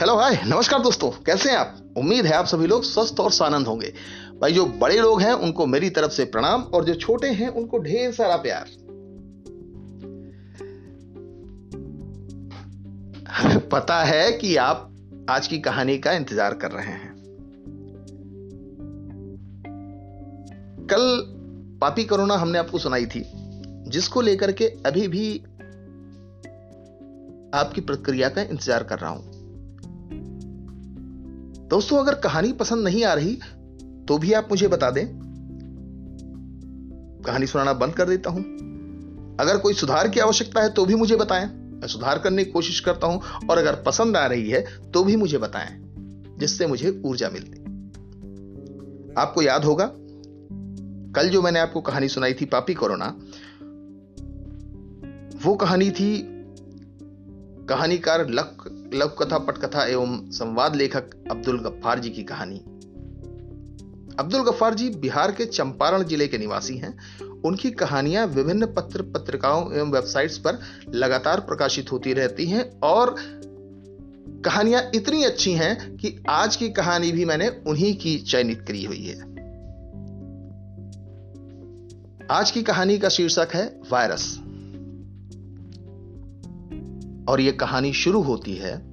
Hello hi नमस्कार दोस्तों। कैसे हैं आप? उम्मीद है आप सभी लोग स्वस्थ और सानंद होंगे। भाई, जो बड़े लोग हैं, उनको मेरी तरफ़ से प्रणाम और जो छोटे हैं, उनको ढेर सारा प्यार। पता है कि आप आज की कहानी का इंतज़ार कर रहे हैं। कल पापी करुणा हमने आपको सुनाई थी, जिसको लेकर के अभी भी आपकी प्रतिक्रिया का इंतज़ार कर रहा हूँ। दोस्तों, अगर कहानी पसंद नहीं आ रही तो भी आप मुझे बता दें। कहानी सुनाना बंद कर देता हूँ। अगर कोई सुधार की आवश्यकता है तो भी मुझे बताएँ। मैं सुधार करने की कोशिश करता हूँ, और अगर पसंद आ रही है तो भी मुझे बताएँ, जिससे मुझे ऊर्जा मिलती। आपको याद होगा, कल जो मैंने आपको कहानी सुनाई थी, पापी कोरोना, वो कहानी थी कहानीकार लक लव कथा पटकथा एवं संवाद लेखक अब्दुल गफ्फार जी की कहानी। अब्दुल गफ्फार जी बिहार के चंपारण ज़िले के निवासी हैं। उनकी कहानियाँ विभिन्न पत्र, पत्रिकाओं एवं वेबसाइट्स पर लगातार प्रकाशित होती रहती हैं और कहानियाँ इतनी अच्छी हैं कि आज की कहानी भी मैंने उन्हीं की चयनित करी हुई है। आज की कहानी का शीर्षक है वायरस। और यह कहानी शुरू होती है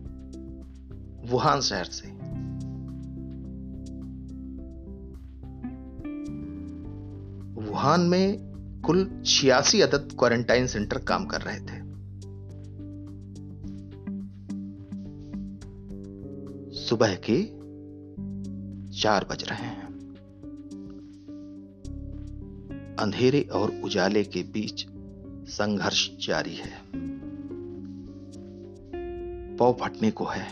वुहान शहर से। वुहान में कुल छियासी अदद क्वारंटाइन सेंटर काम कर रहे थे। सुबह के चार बज रहे हैं। अंधेरे और उजाले के बीच संघर्ष जारी है। पौ फटने को है।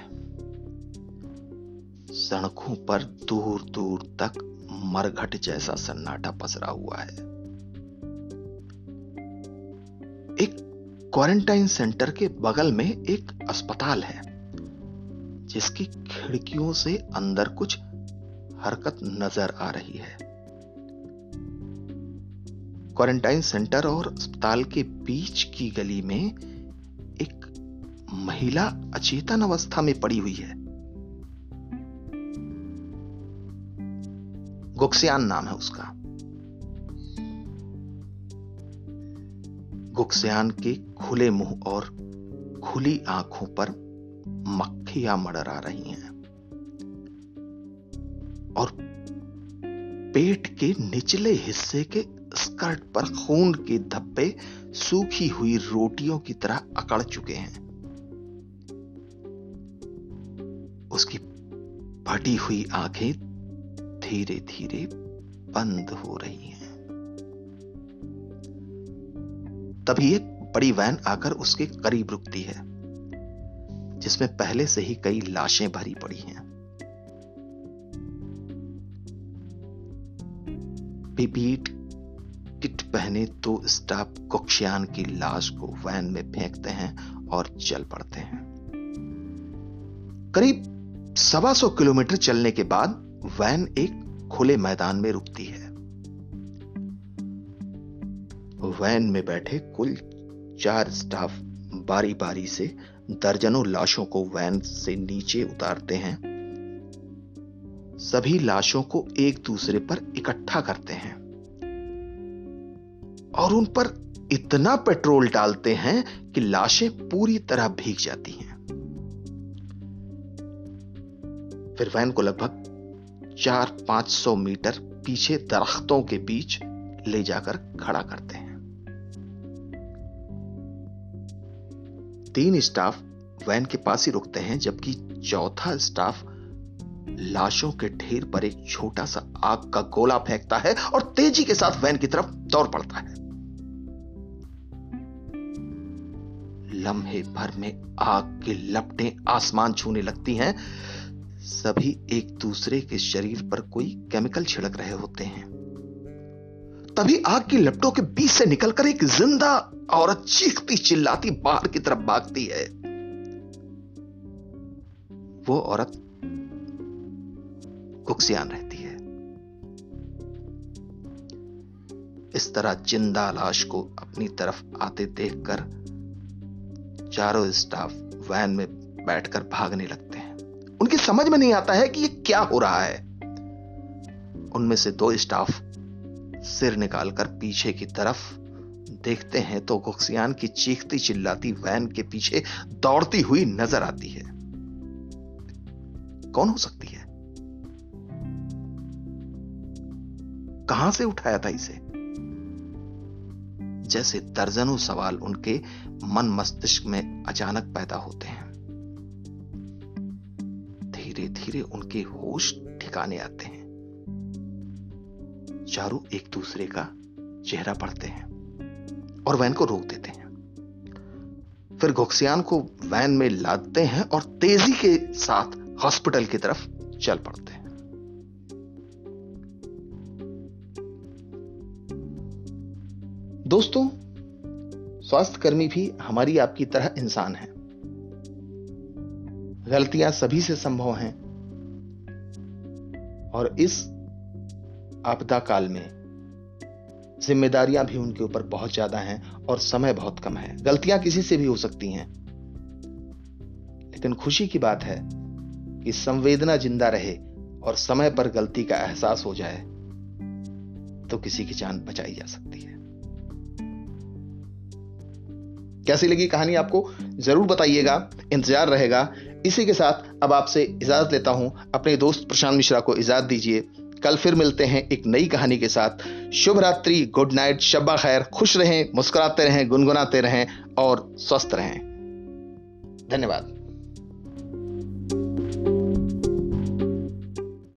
सड़कों पर दूर दूर तक मरघट जैसा सन्नाटा पसरा हुआ है। एक क्वारंटाइन सेंटर के बगल में एक अस्पताल है, जिसकी खिड़कियों से अंदर कुछ हरकत नज़र आ रही है। क्वारंटाइन सेंटर और अस्पताल के बीच की गली में महिला अचेतन अवस्था में पड़ी हुई है। गुक्सियान नाम है उसका। गुक्सियान के खुले मुँह और खुली आँखों पर मक्खियाँ मडरा रही हैं और पेट के निचले हिस्से के स्कर्ट पर खून के धब्बे सूखी हुई रोटियों की तरह अकड़ चुके हैं। उसकी फटी हुई आँखें धीरे धीरे बंद हो रही हैं। तभी एक बड़ी वैन आकर उसके करीब रुकती है, जिसमें पहले से ही कई लाशें भरी पड़ी हैं। पीपीट किट पहने तो स्टाफ कोक्शियान की लाश को वैन में फेंकते हैं और चल पड़ते हैं। करीब सवा सौ किलोमीटर चलने के बाद वैन एक खुले मैदान में रुकती है। वैन में बैठे कुल चार स्टाफ बारी बारी से दर्जनों लाशों को वैन से नीचे उतारते हैं। सभी लाशों को एक दूसरे पर इकट्ठा करते हैं और उन पर इतना पेट्रोल डालते हैं कि लाशें पूरी तरह भीग जाती हैं। फिर वैन को लगभग चार पाँच सौ मीटर पीछे दरख्तों के बीच ले जाकर खड़ा करते हैं। तीन स्टाफ वैन के पास ही रुकते हैं, जबकि चौथा स्टाफ लाशों के ढेर पर एक छोटा सा आग का गोला फेंकता है और तेज़ी के साथ वैन की तरफ़ दौड़ पड़ता है। लम्हे भर में आग की लपटें आसमान छूने लगती हैं। सभी एक दूसरे के शरीर पर कोई केमिकल छिड़क रहे होते हैं। तभी आग की लपटों के बीच से निकलकर एक ज़िंदा औरत चीखती चिल्लाती बाहर की तरफ़ भागती है। वो औरत कुक्सियान रहती है। इस तरह ज़िंदा लाश को अपनी तरफ़ आते देखकर चारों स्टाफ वैन में बैठकर भागने लगते समझ में नहीं आता है कि ये क्या हो रहा है। उनमें से दो स्टाफ सिर निकालकर पीछे की तरफ़ देखते हैं तो गुक्सियान की चीखती चिल्लाती वैन के पीछे दौड़ती हुई नज़र आती है। कौन हो सकती है? कहाँ से उठाया था इसे? जैसे दर्जनों सवाल उनके मन मस्तिष्क में अचानक पैदा होते हैं। धीरे उनके होश ठिकाने आते हैं। चारों एक दूसरे का चेहरा पढ़ते हैं और वैन को रोक देते हैं। फिर घोक्सियान को वैन में लादते हैं और तेज़ी के साथ हॉस्पिटल की तरफ़ चल पड़ते हैं। दोस्तों स्वास्थ्य कर्मी भी हमारी आपकी तरह इंसान हैं। गलतियाँ सभी से संभव हैं। और इस आपदा काल में जिम्मेदारियाँ भी उनके ऊपर बहुत ज़्यादा हैं और समय बहुत कम है। गलतियाँ किसी से भी हो सकती हैं। लेकिन खुशी की बात है कि संवेदना ज़िंदा रहे और समय पर गलती का एहसास हो जाए तो किसी की जान बचाई जा सकती है। कैसी लगी कहानी आपको? ज़रूर बताइएगा, इंतज़ार रहेगा इसी के साथ अब आपसे इजाज़त लेता हूँ। अपने दोस्त प्रशांत मिश्रा को इजाज़त दीजिए। कल फिर मिलते हैं एक नई कहानी के साथ। शुभ रात्रि, गुड नाइट, शब्बा खैर। खुश रहें, मुस्कुराते रहें, गुनगुनाते रहें और स्वस्थ रहें। धन्यवाद।